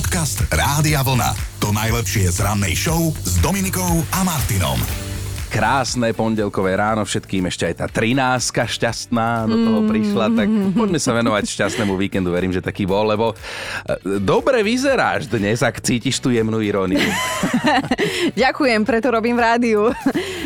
Podcast Rádia Vlna. To najlepšie z rannej show s Dominikou a Martinom krásne pondelkové ráno všetkým, ešte aj tá 13 šťastná do toho prišla, tak poďme sa venovať šťastnému víkendu, verím, že taký bol, lebo e, dobre vyzeráš dnes, ak cítiš tú jemnú iróniu. Ďakujem, preto robím v rádiu.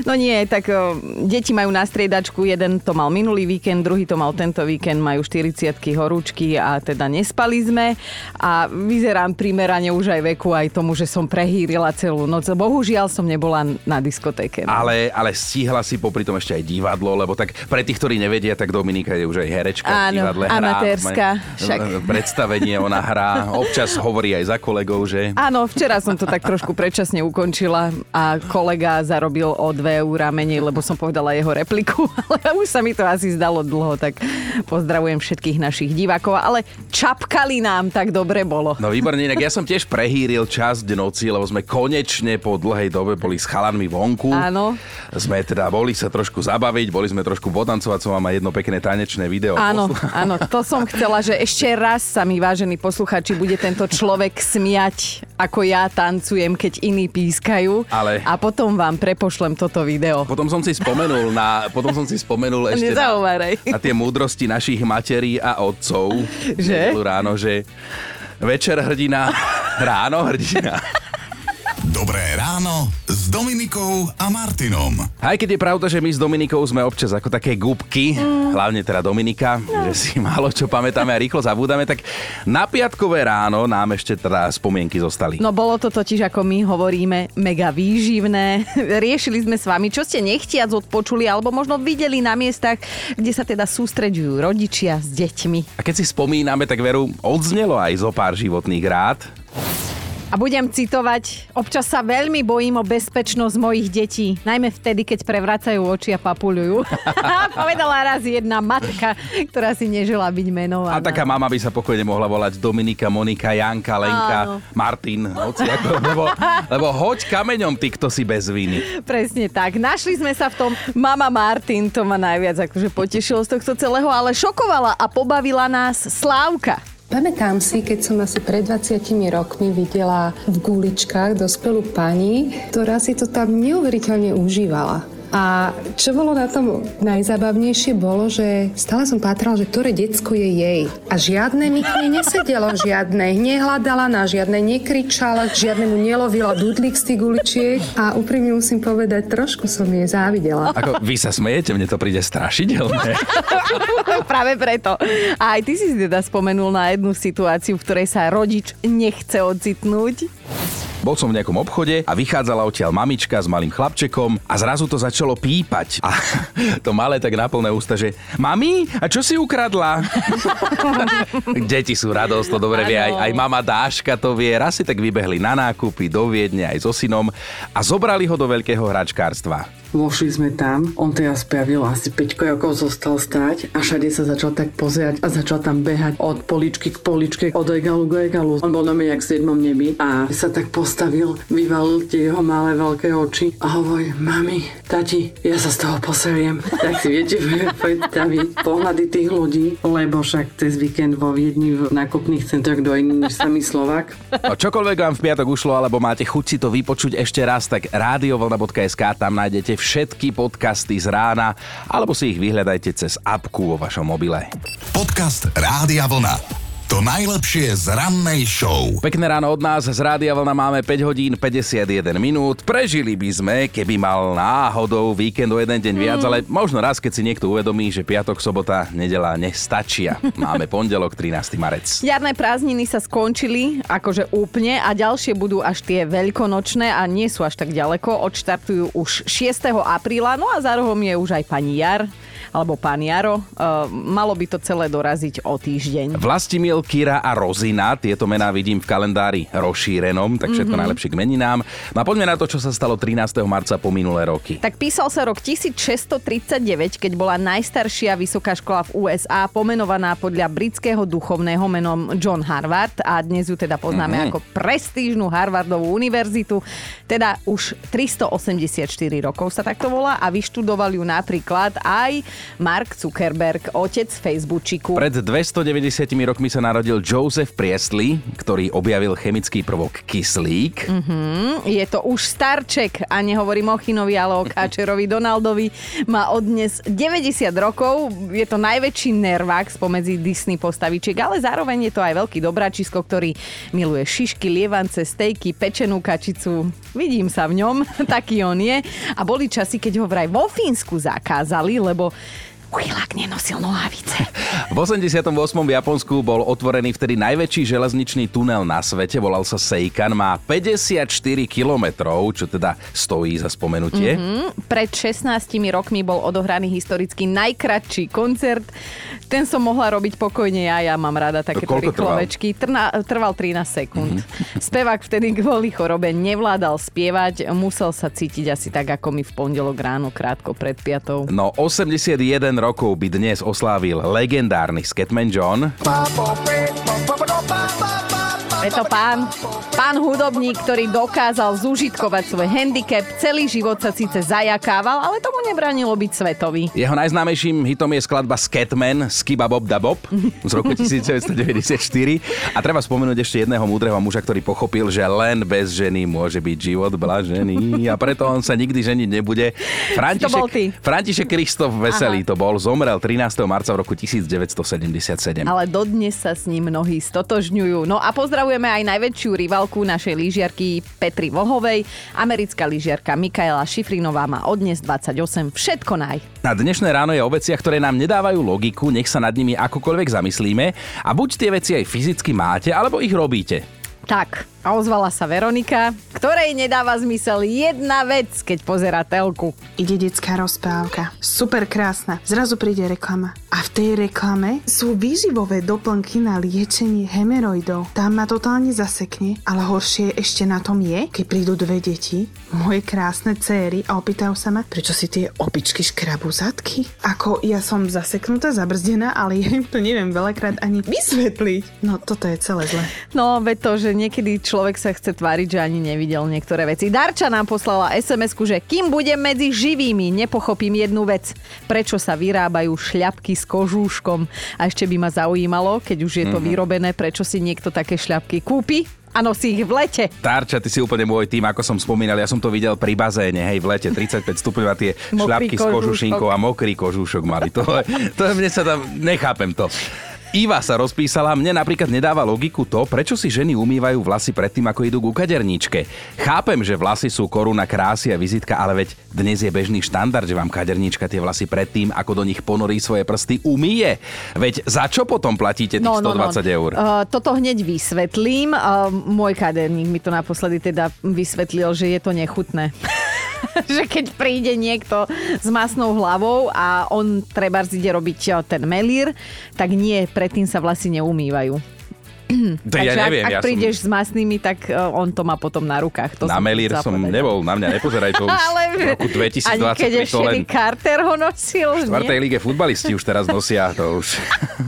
No nie, tak o, deti majú na striedačku, jeden to mal minulý víkend, druhý to mal tento víkend, majú 40 horúčky a teda nespali sme a vyzerám primerane už aj veku, aj tomu, že som prehýrila celú noc. Bohužiaľ som nebola na diskotéke. Ale ale, ale stihla si popri tom ešte aj divadlo, lebo tak pre tých, ktorí nevedia, tak Dominika je už aj herečka Áno, v divadle. Hrá, amatérska. Však. Predstavenie ona hrá, občas hovorí aj za kolegov, že? Áno, včera som to tak trošku predčasne ukončila a kolega zarobil o 2 eurá menej, lebo som povedala jeho repliku, ale už sa mi to asi zdalo dlho, tak pozdravujem všetkých našich divákov, ale čapkali nám, tak dobre bolo. No výborne, inak ja som tiež prehýril časť noci, lebo sme konečne po dlhej dobe boli s chalanmi vonku. Áno sme teda boli sa trošku zabaviť, boli sme trošku potancovať, som vám aj jedno pekné tanečné video. Áno, áno, to som chcela, že ešte raz sa mi, vážení posluchači, bude tento človek smiať, ako ja tancujem, keď iní pískajú. Ale... A potom vám prepošlem toto video. Potom som si spomenul na, potom som si spomenul ešte na, na tie múdrosti našich materí a otcov. Že? Ráno, že večer hrdina, ráno hrdina. Dobré ráno s Dominikou a Martinom. Aj keď je pravda, že my s Dominikou sme občas ako také gubky, mm. hlavne teda Dominika, no. že si málo čo pamätáme a rýchlo zabúdame, tak na piatkové ráno nám ešte teda spomienky zostali. No bolo to totiž, ako my hovoríme, mega výživné. Riešili sme s vami, čo ste nechtiac odpočuli, alebo možno videli na miestach, kde sa teda sústreďujú rodičia s deťmi. A keď si spomíname, tak veru, odznelo aj zo pár životných rád. A budem citovať, občas sa veľmi bojím o bezpečnosť mojich detí, najmä vtedy, keď prevracajú oči a papulujú. Povedala raz jedna matka, ktorá si nežela byť menovaná. A taká mama by sa pokojne mohla volať Dominika, Monika, Janka, Lenka, Áno. Martin, hoci ako, lebo, lebo hoď kameňom ty, kto si bez viny. Presne tak. Našli sme sa v tom. Mama Martin, to ma najviac akože potešilo z tohto celého, ale šokovala a pobavila nás Slávka. Pamätám si, keď som asi pred 20 rokmi videla v guličkách dospelú pani, ktorá si to tam neuveriteľne užívala. A čo bolo na tom najzabavnejšie bolo, že stále som pátrala, že ktoré decko je jej. A žiadne mi nesedelo, žiadne nehľadala na žiadne, nekričala, žiadnemu nelovila dudlík z tých guličiek. A úprimne musím povedať, trošku som jej závidela. Ako vy sa smejete, mne to príde strašidelné. Práve preto. A aj ty si teda spomenul na jednu situáciu, v ktorej sa rodič nechce ocitnúť. Bol som v nejakom obchode a vychádzala odtiaľ mamička s malým chlapčekom a zrazu to začalo pípať. A to malé tak na plné ústa, že Mami, a čo si ukradla? Deti sú radosť, to dobre vie. Aj, aj mama Dáška to vie. Raz si tak vybehli na nákupy do Viedne aj so synom a zobrali ho do veľkého hračkárstva. Vošli sme tam, on teda spavil asi 5 rokov zostal stať a všade sa začal tak pozerať a začal tam behať od poličky k poličke, od regalu k regalu. On bol na mňa jak v siedmom nebi a sa tak postavil, vyvalil tie jeho malé veľké oči a hovorí, mami, tati, ja sa z toho poseriem. Tak si viete predstaviť pohľady tých ľudí, lebo však cez víkend vo Viedni v nákupných centroch do iných než samý Slovak. No, čokoľvek vám v piatok ušlo, alebo máte chuť si to vypočuť ešte raz, tak radiovlna.sk tam nájdete všetky podcasty z rána alebo si ich vyhľadajte cez apku vo vašom mobile. Podcast Rádia Vlna. To najlepšie z rannej show. Pekné ráno od nás z Rádia Vlna máme 5 hodín 51 minút. Prežili by sme, keby mal náhodou víkend o jeden deň viac, mm. ale možno raz, keď si niekto uvedomí, že piatok, sobota, nedela nestačia. Máme pondelok 13. marec. Jarné prázdniny sa skončili, akože úplne a ďalšie budú až tie veľkonočné a nie sú až tak ďaleko. Odštartujú už 6. apríla, no a za rohom je už aj pani Jar alebo pán Jaro. Uh, malo by to celé doraziť o týždeň. Vlastimil, Kira a Rozina, tieto mená vidím v kalendári rozšírenom, tak všetko mm-hmm. najlepšie k meninám. No a poďme na to, čo sa stalo 13. marca po minulé roky. Tak písal sa rok 1639, keď bola najstaršia vysoká škola v USA pomenovaná podľa britského duchovného menom John Harvard a dnes ju teda poznáme mm-hmm. ako prestížnu Harvardovú univerzitu. Teda už 384 rokov sa takto volá a vyštudoval ju napríklad aj Mark Zuckerberg, otec Facebooku. Pred 290 rokmi sa narodil Joseph Priestley, ktorý objavil chemický prvok kyslík. Mm, je to už starček a nehovorím o Chinovi, ale o Káčerovi Donaldovi. Má od dnes 90 rokov, je to najväčší nervák spomedzi Disney postavičiek, ale zároveň je to aj veľký dobráčisko, ktorý miluje šišky, lievance, stejky, pečenú kačicu. Vidím sa v ňom, taký on je. A boli časy, keď ho vraj vo Fínsku zakázali, lebo Chujlak nenosil nohavice. V 88. v Japonsku bol otvorený vtedy najväčší železničný tunel na svete, volal sa Seikan, má 54 kilometrov, čo teda stojí za spomenutie. Mm-hmm. Pred 16 rokmi bol odohraný historicky najkratší koncert. Ten som mohla robiť pokojne ja, ja mám rada takéto rýchlovečky. Trval? trval 13 sekúnd. Mm-hmm. Spevák vtedy kvôli chorobe nevládal spievať, musel sa cítiť asi tak, ako mi v pondelok ráno, krátko pred piatou. No 81 rokov by dnes oslávil legendárny Skatman John. Je to pán, pán hudobník, ktorý dokázal zúžitkovať svoj handicap. Celý život sa síce zajakával, ale tomu nebranilo byť svetový. Jeho najznámejším hitom je skladba Skatman Skiba Bob da Bob z roku 1994. A treba spomenúť ešte jedného múdreho muža, ktorý pochopil, že len bez ženy môže byť život blažený a preto on sa nikdy ženiť nebude. František, to bol ty. František Kristof Veselý Aha. to bol. Zomrel 13. marca v roku 1977. Ale dodnes sa s ním mnohí stotožňujú. No a pozdravujem Pozdravujeme aj najväčšiu rivalku našej lyžiarky Petri Vlhovej. Americká lyžiarka Mikaela Šifrinová má odnes 28. Všetko naj. Na dnešné ráno je o veciach, ktoré nám nedávajú logiku, nech sa nad nimi akokoľvek zamyslíme a buď tie veci aj fyzicky máte, alebo ich robíte. Tak, a ozvala sa Veronika, ktorej nedáva zmysel jedna vec, keď pozera telku. Ide detská rozprávka. Super krásna. Zrazu príde reklama. A v tej reklame sú výživové doplnky na liečenie hemeroidov. Tam ma totálne zasekne, ale horšie ešte na tom je, keď prídu dve deti, moje krásne céry a opýtajú sa ma, prečo si tie opičky škrabú zadky. Ako ja som zaseknutá, zabrzdená, ale ja im to neviem veľakrát ani vysvetliť. No toto je celé zle. No, veď to, že niekedy človek sa chce tváriť, že ani nevidel niektoré veci. Darča nám poslala sms že kým budem medzi živými, nepochopím jednu vec. Prečo sa vyrábajú šľapky s kožúškom? A ešte by ma zaujímalo, keď už je to mm-hmm. vyrobené, prečo si niekto také šľapky kúpi a nosí ich v lete. Tarča, ty si úplne môj tým, ako som spomínal, ja som to videl pri bazéne, hej, v lete, 35 stupňov a tie šľapky s kožušinkou a mokrý kožúšok mali. To, to mne sa tam, nechápem to. Iva sa rozpísala, mne napríklad nedáva logiku to, prečo si ženy umývajú vlasy predtým, ako idú ku kaderníčke. Chápem, že vlasy sú koruna krásy a vizitka, ale veď dnes je bežný štandard, že vám kaderníčka tie vlasy predtým, ako do nich ponorí svoje prsty, umýje. Veď za čo potom platíte tých no, 120 no, no. eur? Uh, toto hneď vysvetlím. Uh, môj kaderník mi to naposledy teda vysvetlil, že je to nechutné. že keď príde niekto s masnou hlavou a on treba ide robiť eh, ten melír, tak nie, predtým sa vlasy neumývajú. To ja neviem. Ak, ak ja prídeš som... s masnými, tak uh, on to má potom na rukách. To na Melír som povedať. nebol, na mňa nepozeraj to už Ale, v roku 2020. Ani keď ešte len... Carter ho nosil. V štvrtej lige futbalisti už teraz nosia to už.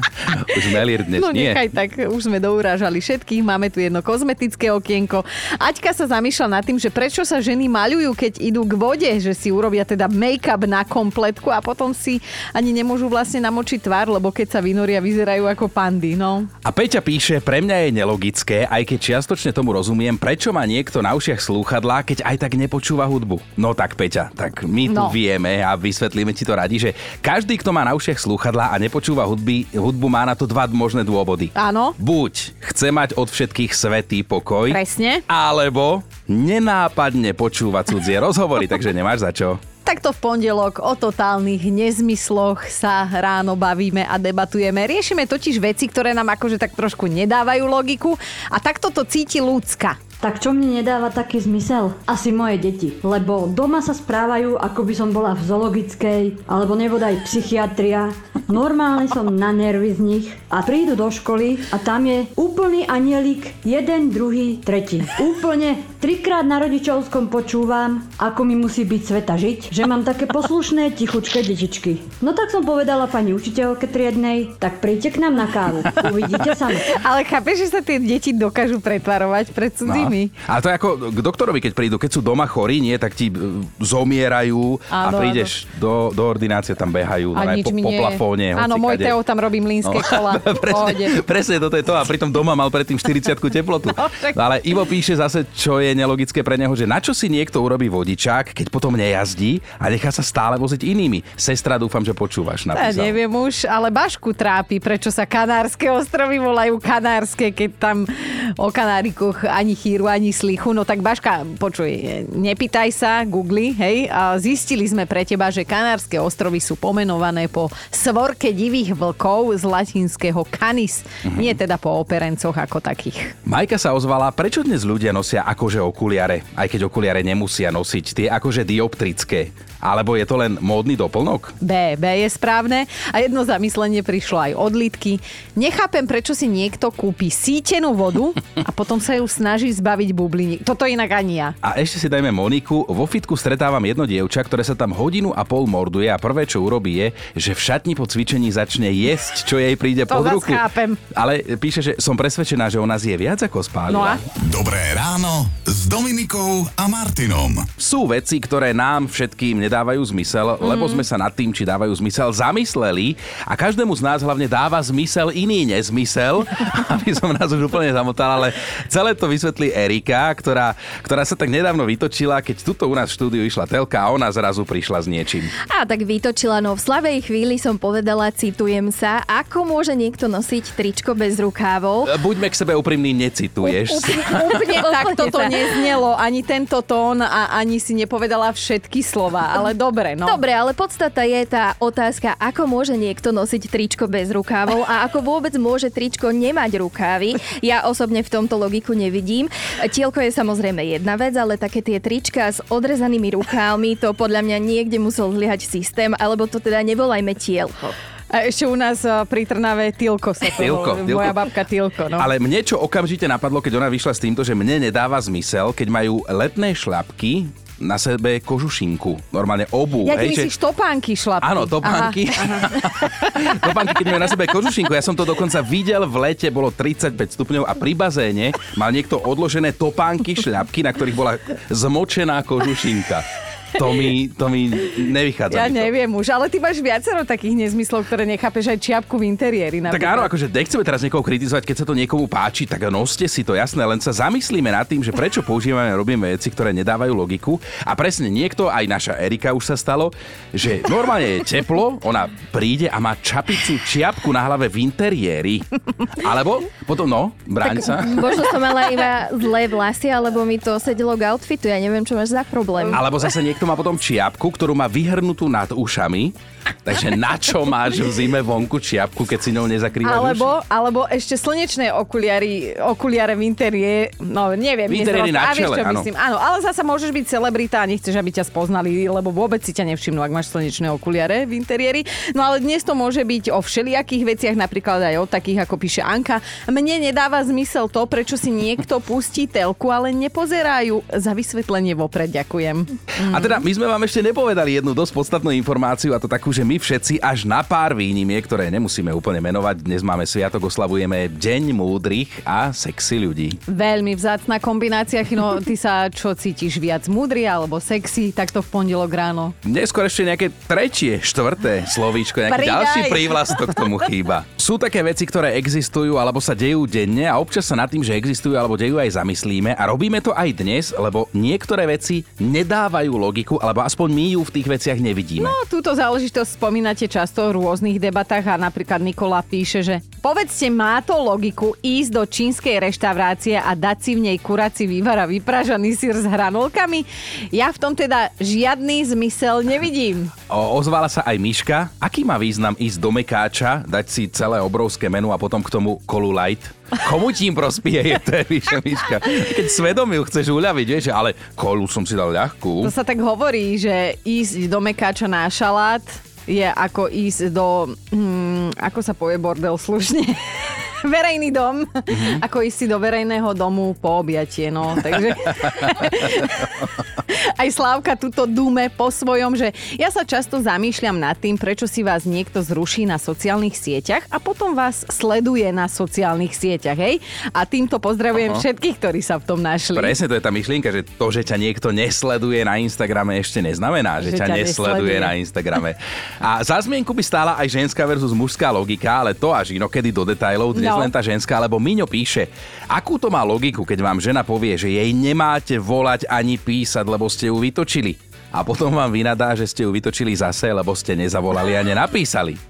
už Melír dnes no, nie. nechaj, tak už sme dourážali všetkých. Máme tu jedno kozmetické okienko. Aťka sa zamýšľa nad tým, že prečo sa ženy maľujú, keď idú k vode, že si urobia teda make-up na kompletku a potom si ani nemôžu vlastne namočiť tvár, lebo keď sa vynoria, vyzerajú ako pandy. No. A Peťa píše, pre mňa je nelogické, aj keď čiastočne tomu rozumiem, prečo má niekto na ušiach slúchadlá, keď aj tak nepočúva hudbu. No tak Peťa, tak my tu no. vieme a vysvetlíme ti to radi, že každý, kto má na ušiach slúchadlá a nepočúva hudby, hudbu, má na to dva možné dôvody. Áno. Buď chce mať od všetkých svetý pokoj. Presne. Alebo nenápadne počúva cudzie rozhovory, takže nemáš za čo. Takto v pondelok o totálnych nezmysloch sa ráno bavíme a debatujeme. Riešime totiž veci, ktoré nám akože tak trošku nedávajú logiku a takto to cíti ľudská. Tak čo mne nedáva taký zmysel? Asi moje deti. Lebo doma sa správajú, ako by som bola v zoologickej, alebo nebodaj psychiatria. Normálne som na nervy z nich a prídu do školy a tam je úplný anielik, jeden, druhý, tretí. Úplne trikrát na rodičovskom počúvam, ako mi musí byť sveta žiť, že mám také poslušné, tichučké detičky. No tak som povedala pani učiteľke triednej, tak príďte k nám na kávu. Uvidíte sa. Ale chápeš, že sa tie deti dokážu pretvarovať pred cudzím nimi. A to je ako k doktorovi, keď prídu, keď sú doma chorí, nie, tak ti e, zomierajú a Áno, prídeš do, do ordinácie, tam behajú A no, nič po, po plafóne. Áno, môj. Teo tam robí mlínske kola. No, presne, Pohode. presne, toto je to. A pritom doma mal predtým 40 teplotu. No, však- No, ale Ivo píše zase, čo je nelogické pre neho, že na čo si niekto urobí vodičák, keď potom nejazdí a nechá sa stále voziť inými. Sestra, dúfam, že počúvaš. Ja Napísal. neviem už, ale Bašku trápi, prečo sa Kanárske ostrovy volajú Kanárske, keď tam o Kanárikoch ani chýru, ani slichu. No tak Baška, počuj, nepýtaj sa, googli, hej, a zistili sme pre teba, že Kanárske ostrovy sú pomenované po svorke divých vlkov z latinského canis, Mhm. nie teda po operencoch ako takých. Majka sa ozvala, prečo dnes ľudia nosia akože okuliare, aj keď okuliare nemusia nosiť, tie akože dioptrické. Alebo je to len módny doplnok? B, B je správne. A jedno zamyslenie prišlo aj od Lidky. Nechápem, prečo si niekto kúpi sítenú vodu a potom sa ju snaží zbaviť bubliny. Toto inak ani ja. A ešte si dajme Moniku. Vo fitku stretávam jedno dievča, ktoré sa tam hodinu a pol morduje a prvé, čo urobí je, že v šatni po cvičení začne jesť, čo jej príde To pod ruku. chápem. Ale píše, že som presvedčená, že ona zje viac ako No a? spálila. Dobré ráno s Dominikou a Martinom. Sú veci, ktoré nám všetkým nedávajú zmysel, lebo sme sa nad tým, či dávajú zmysel, zamysleli a každému z nás hlavne dáva zmysel iný nezmysel, aby som nás už úplne zamotal, ale celé to vysvetlí Erika, ktorá, ktorá sa tak nedávno vytočila, keď tuto u nás v štúdiu išla telka a ona zrazu prišla s niečím. A tak vytočila, no v slavej chvíli som povedala, citujem sa, ako môže niekto nosiť tričko bez rukávov. Buďme k sebe úprimní, necituješ. Úplne tak toto neznelo, ani tento tón a ani si nepovedala všetky slova, ale dobre, no. Dobre, ale podstata je tá otázka, ako môže niekto nosiť tričko bez rukávov a ako vôbec môže tričko nemať rukávy. Ja osobne v tomto logiku nevidím. Tielko je samozrejme jedna vec, ale také tie trička s odrezanými rukávmi, to podľa mňa niekde musel zlyhať systém, alebo to teda nevolajme tielko. A ešte u nás a, pri Trnave Tilko sa to Tilko, volá. Tilko. Moja babka Tilko, no. Ale mne čo okamžite napadlo, keď ona vyšla s týmto, že mne nedáva zmysel, keď majú letné šľapky na sebe kožušinku. Normálne obu. Ja ty hej, že- myslíš topánky šlapky. Áno, topánky. topánky, keď majú na sebe kožušinku. Ja som to dokonca videl v lete, bolo 35 stupňov a pri bazéne mal niekto odložené topánky, šľapky, na ktorých bola zmočená kožušinka. To mi, to mi nevychádza. Ja mi to. neviem už, ale ty máš viacero takých nezmyslov, ktoré nechápeš aj čiapku v interiéri. Tak napríklad. áno, akože nechceme teraz niekoho kritizovať, keď sa to niekomu páči, tak noste si to jasné, len sa zamyslíme nad tým, že prečo používame a robíme veci, ktoré nedávajú logiku. A presne niekto, aj naša Erika už sa stalo, že normálne je teplo, ona príde a má čapicu čiapku na hlave v interiéri. Alebo potom, no, bráň sa. Možno som mala iba zlé vlasy, alebo mi to sedelo k outfitu. Ja neviem, čo máš za problém. Alebo zase niekto má potom čiapku, ktorú má vyhrnutú nad ušami. Takže na čo máš v zime vonku čiapku, keď si ňou nezakrývaš Alebo, uši? alebo ešte slnečné okuliare, okuliare v interiéri, no neviem. V interiéri na čele, áno. myslím. Áno, ale zasa môžeš byť celebrita a nechceš, aby ťa spoznali, lebo vôbec si ťa nevšimnú, ak máš slnečné okuliare v interiéri. No ale dnes to môže byť o všelijakých veciach, napríklad aj o takých, ako píše Anka. Mne nedáva zmysel to, prečo si niekto pustí telku, ale nepozerajú. Za vysvetlenie vopred ďakujem. A teda my sme vám ešte nepovedali jednu dosť podstatnú informáciu a to takú, že my všetci až na pár výnimiek, ktoré nemusíme úplne menovať, dnes máme sviatok, oslavujeme Deň múdrych a sexy ľudí. Veľmi vzácna kombinácia. No, ty sa čo cítiš viac múdry alebo sexy, takto v pondelok ráno. Neskôr ešte nejaké tretie, štvrté slovíčko, nejaký Pridaj. ďalší prívlastok k tomu chýba. Sú také veci, ktoré existujú alebo sa dejú denne a občas sa nad tým, že existujú alebo dejú aj zamyslíme a robíme to aj dnes, lebo niektoré veci nedávajú logiku alebo aspoň my ju v tých veciach nevidíme. No, túto záležitosť spomínate často v rôznych debatách a napríklad Nikola píše, že povedzte, má to logiku ísť do čínskej reštaurácie a dať si v nej kurací vývar a vypražaný sír s hranolkami? Ja v tom teda žiadny zmysel nevidím. O, ozvala sa aj Miška. Aký má význam ísť do Mekáča, dať si celé obrovské menu a potom k tomu kolu light? Komu tím prospieje, píše Miška. Keď svedomiu chceš uľaviť, vieš, ale kolu som si dal ľahkú. To sa tak hovorí, že ísť do Mekáča na šalát je ako ísť do, hmm, ako sa povie bordel slušne, verejný dom, ako ísť si do verejného domu po objatie, no, takže... Aj Slávka tuto dume po svojom, že ja sa často zamýšľam nad tým, prečo si vás niekto zruší na sociálnych sieťach a potom vás sleduje na sociálnych sieťach, hej? A týmto pozdravujem Aha. všetkých, ktorí sa v tom našli. Presne, to je tá myšlienka, že to, že ťa niekto nesleduje na Instagrame ešte neznamená, že, Že ťa ťa nesleduje nesleduje. na Instagrame. A za zmienku by stála aj ženská versus mužská logika, ale to až inokedy do detajlov, dnes No. len tá ženská, lebo Miňo píše, akú to má logiku, keď vám žena povie, že jej nemáte volať ani písať, lebo ste ju vytočili. A potom vám vynadá, že ste ju vytočili zase, lebo ste nezavolali a nenapísali.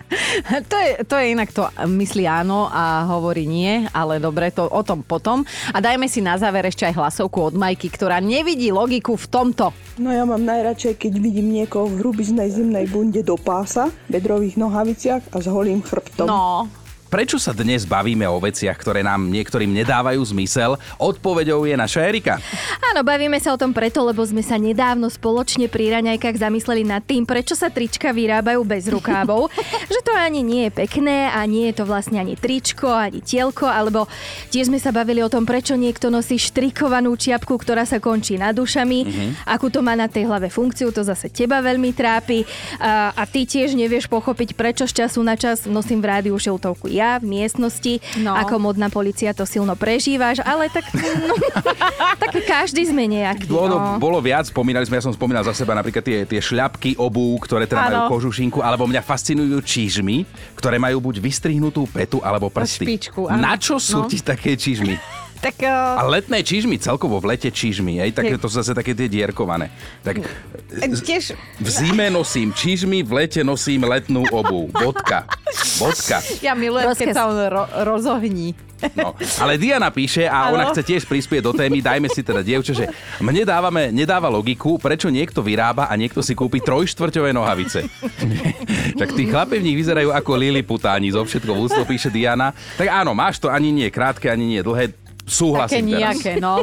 To je, to je inak to myslí áno a hovorí nie, ale dobre, to o tom potom. A dajme si na záver ešte aj hlasovku od Majky, ktorá nevidí logiku v tomto. No ja mám najradšej, keď vidím niekoho v hrubiznej zimnej bunde do pása, bedrových nohaviciach a s holým chrbtom. No, Prečo sa dnes bavíme o veciach, ktoré nám niektorým nedávajú zmysel? Odpovedou je naša Erika. Áno, bavíme sa o tom preto, lebo sme sa nedávno spoločne pri raňajkách zamysleli nad tým, prečo sa trička vyrábajú bez rukávov. že to ani nie je pekné a nie je to vlastne ani tričko, ani tielko, alebo tiež sme sa bavili o tom, prečo niekto nosí štrikovanú čiapku, ktorá sa končí nad ušami, Mhm. akú to má na tej hlave funkciu, to zase teba veľmi trápi a, a ty tiež nevieš pochopiť, prečo z času na čas nosím v rádiu šiltovku ja v miestnosti, No. ako modná policia to silno prežívaš, ale tak, no, tak každý sme nejaký. Bolo, no. bolo viac, spomínali sme, ja som spomínal za seba napríklad tie, tie šľapky obú, ktoré teda majú kožušinku, alebo mňa fascinujú čižmy, ktoré majú buď vystrihnutú petu alebo prsty. špičku, áno. Na čo sú No. ti také čižmy? Tak... A Uh, letné čižmy, celkovo v lete čižmy, aj také, to zase také tie dierkované. Tak tiež... v zime nosím čižmy, v lete nosím letnú obu. Bodka. Bodka. Ja milujem, keď Rozkaz. sa on ro- rozohní. No, ale Diana píše a ona Áno. chce tiež prispieť do témy, dajme si teda dievče, že mne dávame, nedáva logiku, prečo niekto vyrába a niekto si kúpi trojštvrťové nohavice. tak tí chlapi v nich vyzerajú ako Liliputáni, zo všetko v píše Diana. Tak áno, máš to ani nie krátke, ani nie dlhé, Také súhlasím teraz. nejaké, no.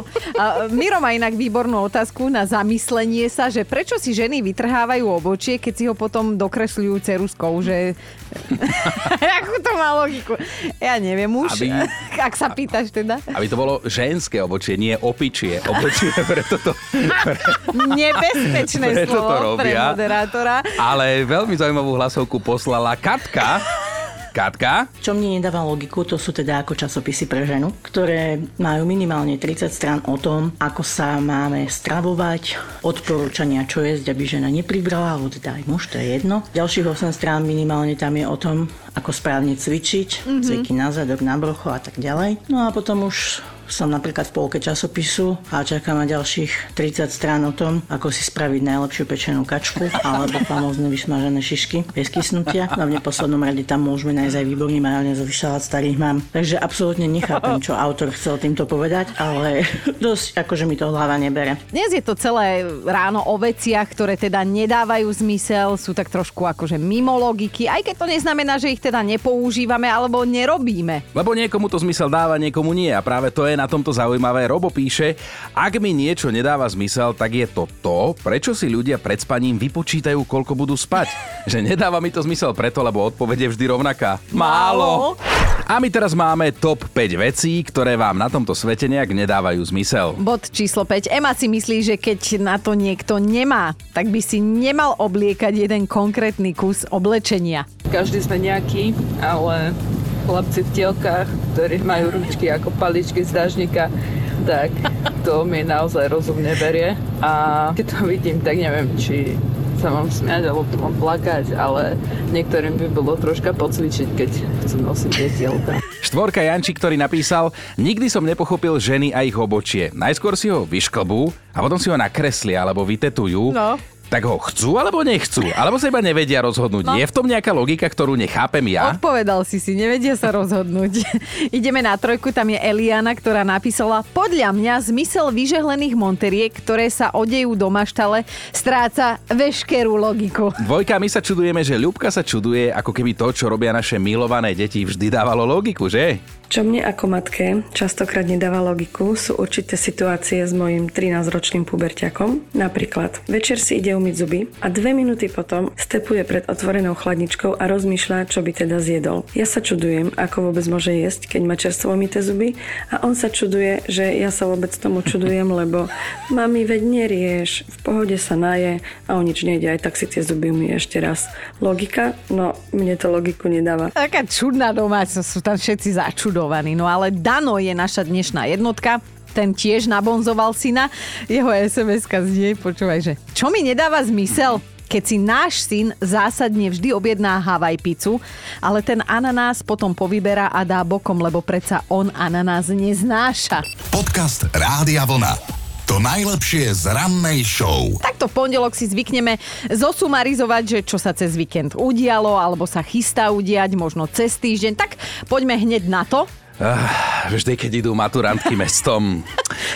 Miro má inak výbornú otázku na zamyslenie sa, že prečo si ženy vytrhávajú obočie, keď si ho potom dokresľujú ceruskou, že... Akú to má logiku? Ja neviem už, Aby- ak sa pýtaš teda. Aby to bolo ženské obočie, nie opičie obočie, preto to, Nebezpečné Preto to slovo pre robia. moderátora. ale veľmi zaujímavú hlasovku poslala Katka. Katka? Čo mne nedáva logiku, to sú teda ako časopisy pre ženu, ktoré majú minimálne 30 strán o tom, ako sa máme stravovať, odporúčania, čo jesť, aby žena nepribrala, alebo teda aj muž, to je jedno. Ďalších 8 strán minimálne tam je o tom, ako správne cvičiť, Mhm. cviky na zadok, na brocho a tak ďalej. No a potom už som napríklad v polke časopisu a čakám na ďalších 30 strán o tom, ako si spraviť najlepšiu pečenú kačku alebo famózne vyšmažené šišky bez kysnutia. No v neposlednom rade tam môžeme nájsť aj výborný majonezový šalát starých mám. Takže absolútne nechápem, čo autor chcel týmto povedať, ale dosť akože mi to hlava nebere. Dnes je to celé ráno o veciach, ktoré teda nedávajú zmysel, sú tak trošku akože mimo logiky, aj keď to neznamená, že ich teda nepoužívame alebo nerobíme. Lebo niekomu to zmysel dáva, niekomu nie. A práve to je na tomto zaujímavé. Robo píše, ak mi niečo nedáva zmysel, tak je to to, prečo si ľudia pred spaním vypočítajú, koľko budú spať. Že nedáva mi to zmysel preto, lebo odpoveď je vždy rovnaká. Málo. A my teraz máme top 5 vecí, ktoré vám na tomto svete nejak nedávajú zmysel. Bod číslo 5. Ema si myslí, že keď na to niekto nemá, tak by si nemal obliekať jeden konkrétny kus oblečenia. Každý sme nejaký, ale chlapci v tielkách, ktorí majú ručky ako paličky z dážnika, tak to mi naozaj rozum neberie. A keď to vidím, tak neviem, či sa mám smiať, alebo to mám plakať, ale niektorým by bolo troška pocvičiť, keď som nosím tie tielka. Štvorka Janči, ktorý napísal, nikdy som nepochopil ženy a ich obočie. Najskôr si ho vyšklbú a potom si ho nakreslia alebo vytetujú. No. Tak ho chcú alebo nechcú? Alebo sa iba nevedia rozhodnúť? No. Je v tom nejaká logika, ktorú nechápem ja? Odpovedal si si, nevedia sa rozhodnúť. Ideme na trojku, tam je Eliana, ktorá napísala Podľa mňa zmysel vyžehlených monteriek, ktoré sa odejú do maštale, stráca veškerú logiku. Dvojka, my sa čudujeme, že Ľubka sa čuduje, ako keby to, čo robia naše milované deti, vždy dávalo logiku, že? Čo mne ako matke častokrát nedáva logiku, sú určité situácie s mojim 13-ročným puberťakom. Napríklad, večer si ide umyť zuby a dve minúty potom stepuje pred otvorenou chladničkou a rozmýšľa, čo by teda zjedol. Ja sa čudujem, ako vôbec môže jesť, keď má čerstvo umyté zuby a on sa čuduje, že ja sa vôbec tomu čudujem, lebo mami, veď nerieš, v pohode sa naje a o nič nejde, aj tak si tie zuby umie ešte raz. Logika? No, mne to logiku nedáva. Taká čudná domácnosť, sú tam všetci začudovaní. No ale Dano je naša dnešná jednotka ten tiež nabonzoval syna. Jeho SMS-ka znie, počúvaj, že čo mi nedáva zmysel? keď si náš syn zásadne vždy objedná Havaj pizzu, ale ten ananás potom povyberá a dá bokom, lebo predsa on ananás neznáša. Podcast Rádia Vlna. To najlepšie z rannej show. Takto v pondelok si zvykneme zosumarizovať, že čo sa cez víkend udialo, alebo sa chystá udiať, možno cez týždeň. Tak poďme hneď na to. Uh, vždy, keď idú maturantky mestom.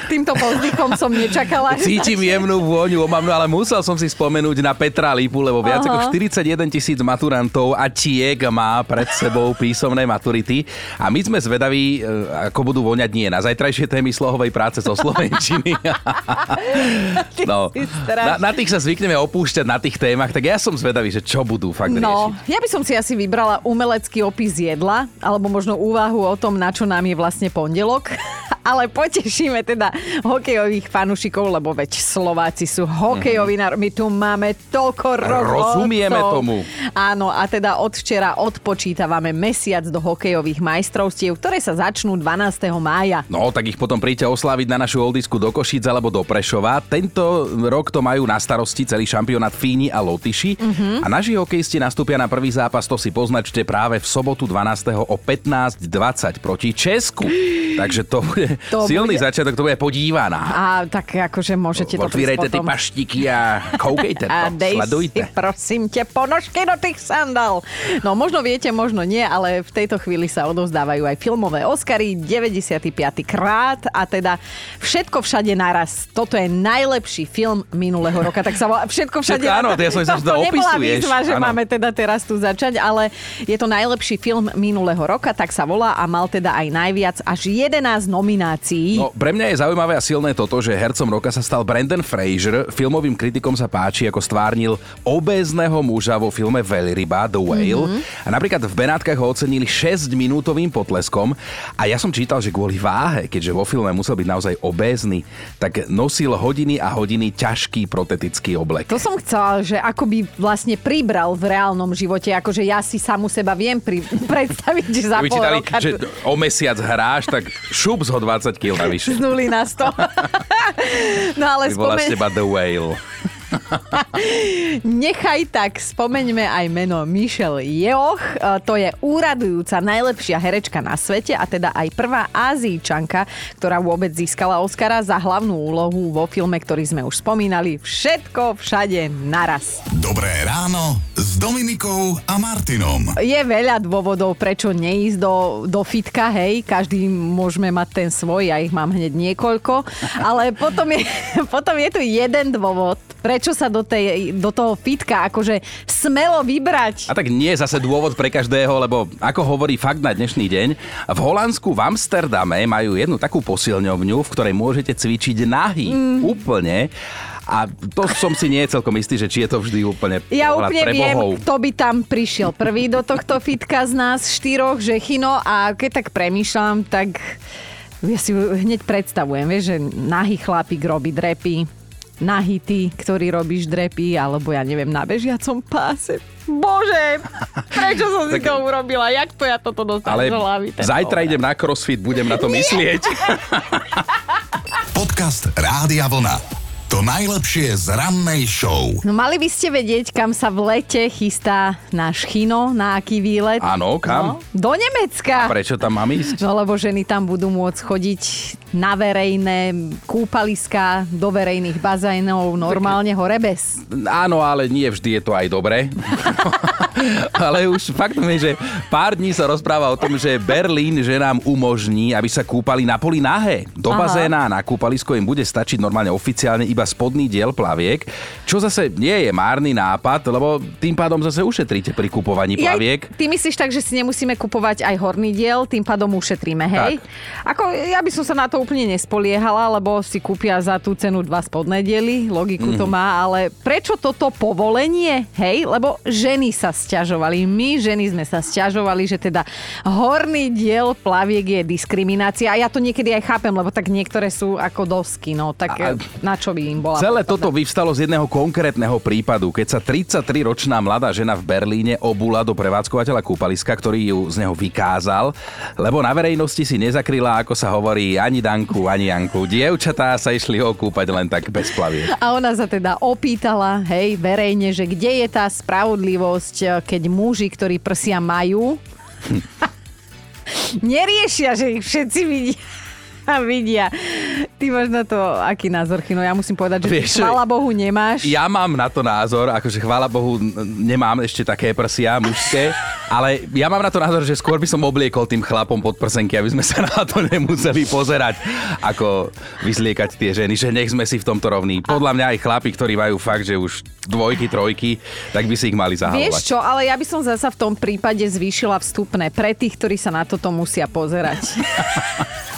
Týmto pozdykom som nečakala. Cítim jemnú vôňu omamnú, ale musel som si spomenúť na Petra Lipu, lebo viac Aha. ako 41 tisíc maturantov a tiek má pred sebou písomné maturity. A my sme zvedaví, e, ako budú voňať nie na zajtrajšie témy slohovej práce zo Slovenčiny. no, na, na tých sa zvykneme opúšťať, na tých témach, tak ja som zvedavý, že čo budú fakt no, riešiť. ja by som si asi vybrala umelecký opis jedla, alebo možno úvahu o tom, na na čo nám je vlastne pondelok. Ale potešíme teda hokejových fanúšikov, lebo veď Slováci sú hokejoví. Mm-hmm. My tu máme toľko rokov. Rozumieme tomu. Áno, a teda od včera odpočítavame mesiac do hokejových majstrovstiev, ktoré sa začnú 12. mája. No, tak ich potom príďte osláviť na našu oldisku do Košic alebo do Prešova. Tento rok to majú na starosti celý šampionát Fíni a Lotyši. Mm-hmm. A naši hokejisti nastúpia na prvý zápas, to si poznačte práve v sobotu 12. o 15.20 proti proti Česku. Takže to bude to silný bude... začiatok, to bude podívaná. A tak akože môžete to Otvírajte tie paštiky a koukejte to, a dej sledujte. Si, prosím te, ponožky do tých sandál. No možno viete, možno nie, ale v tejto chvíli sa odovzdávajú aj filmové Oscary 95. krát a teda všetko všade naraz. Toto je najlepší film minulého roka, tak sa volá Všetko všade Všetko, áno, ja som sa, že to opisuješ. Výzva, že áno. máme teda teraz tu začať, ale je to najlepší film minulého roka, tak sa volá a mal teda teda aj najviac, až 11 nominácií. No, pre mňa je zaujímavé a silné toto, že hercom roka sa stal Brandon Fraser. Filmovým kritikom sa páči, ako stvárnil obézneho muža vo filme Veľryba, The Whale. Mm-hmm. A napríklad v Benátkach ho ocenili 6-minútovým potleskom. A ja som čítal, že kvôli váhe, keďže vo filme musel byť naozaj obézny, tak nosil hodiny a hodiny ťažký protetický oblek. To som chcela, že ako by vlastne pribral v reálnom živote, akože ja si samu seba viem pri, predstaviť, že za pol roka... Že o mesiac hráš, tak šup z 20 kg navyše. Z nuly na 100. no ale spomen... z teba The Whale. Nechaj tak, spomeňme aj meno Michelle Yeoh. E, to je úradujúca najlepšia herečka na svete a teda aj prvá Azíčanka, ktorá vôbec získala Oscara za hlavnú úlohu vo filme, ktorý sme už spomínali. Všetko všade naraz. Dobré ráno s Dominikou a Martinom. Je veľa dôvodov, prečo neísť do, do fitka, hej. Každý môžeme mať ten svoj, ja ich mám hneď niekoľko. Ale potom je, potom je tu jeden dôvod, prečo sa do, tej, do toho fitka akože smelo vybrať. A tak nie je zase dôvod pre každého, lebo ako hovorí fakt na dnešný deň, v Holandsku v Amsterdame majú jednu takú posilňovňu, v ktorej môžete cvičiť nahy. Mm. Úplne. A to som si nie celkom istý, že či je to vždy úplne Ja úplne pre viem, bohov. kto by tam prišiel prvý do tohto fitka z nás štyroch, že Chino a keď tak premýšľam, tak ja si hneď predstavujem, vieš, že nahý chlapík robí drepy, nahý ty, ktorý robíš drepy, alebo ja neviem, na bežiacom páse. Bože, prečo som si to urobila? Jak to ja toto dostanem Ale do hlavy? Zajtra idem na crossfit, budem na to myslieť. Podcast Rádia Vlna. To najlepšie z rannej show. No mali by ste vedieť, kam sa v lete chystá náš chino, na aký výlet. Áno, kam? No, do Nemecka. A prečo tam mám ísť? No lebo ženy tam budú môcť chodiť na verejné kúpaliska, do verejných bazénov, normálne hore bez. Áno, ale nie vždy je to aj dobre. Ale už faktom je, že pár dní sa rozpráva o tom, že Berlín že nám umožní, aby sa kúpali na poli nahé. Do Aha. bazéna na kúpalisko im bude stačiť normálne oficiálne iba spodný diel plaviek, čo zase nie je márny nápad, lebo tým pádom zase ušetríte pri kupovaní plaviek. Jaj, ty myslíš tak, že si nemusíme kupovať aj horný diel, tým pádom ušetríme, hej? Ako ja by som sa na to úplne nespoliehala, lebo si kúpia za tú cenu dva spodné diely, logiku to Mhm. má, ale prečo toto povolenie, hej? Lebo ženy sa sťažovali, my ženy sme sa sťažovali, že teda horný diel plaviek je diskriminácia a ja to niekedy aj chápem, lebo tak niektoré sú ako dosky, no tak A- na čo by im bola Celé toto vyvstalo z jedného konkrétneho prípadu, keď sa 33-ročná mladá žena v Berlíne obula do prevádzkovateľa kúpaliska, ktorý ju z neho vykázal, lebo na verejnosti si nezakryla, ako sa hovorí, ani Danku, ani Janku. Dievčatá sa išli okúpať len tak bez plaviek. A ona sa teda opýtala, hej, verejne, že kde je tá spravodlivosť, keď muži, ktorí prsia majú, neriešia, že ich všetci vidia. vidia. Ty máš na to aký názor, Chino? Ja musím povedať, že Vieš, chvála Bohu nemáš. Ja mám na to názor, akože chvála Bohu nemám ešte také prsia mužské, ale ja mám na to názor, že skôr by som obliekol tým chlapom pod prsenky, aby sme sa na to nemuseli pozerať, ako vyzliekať tie ženy, že nech sme si v tomto rovní. Podľa mňa aj chlapi, ktorí majú fakt, že už dvojky, trojky, tak by si ich mali zahalovať. Vieš čo, ale ja by som zasa v tom prípade zvýšila vstupné pre tých, ktorí sa na toto musia pozerať.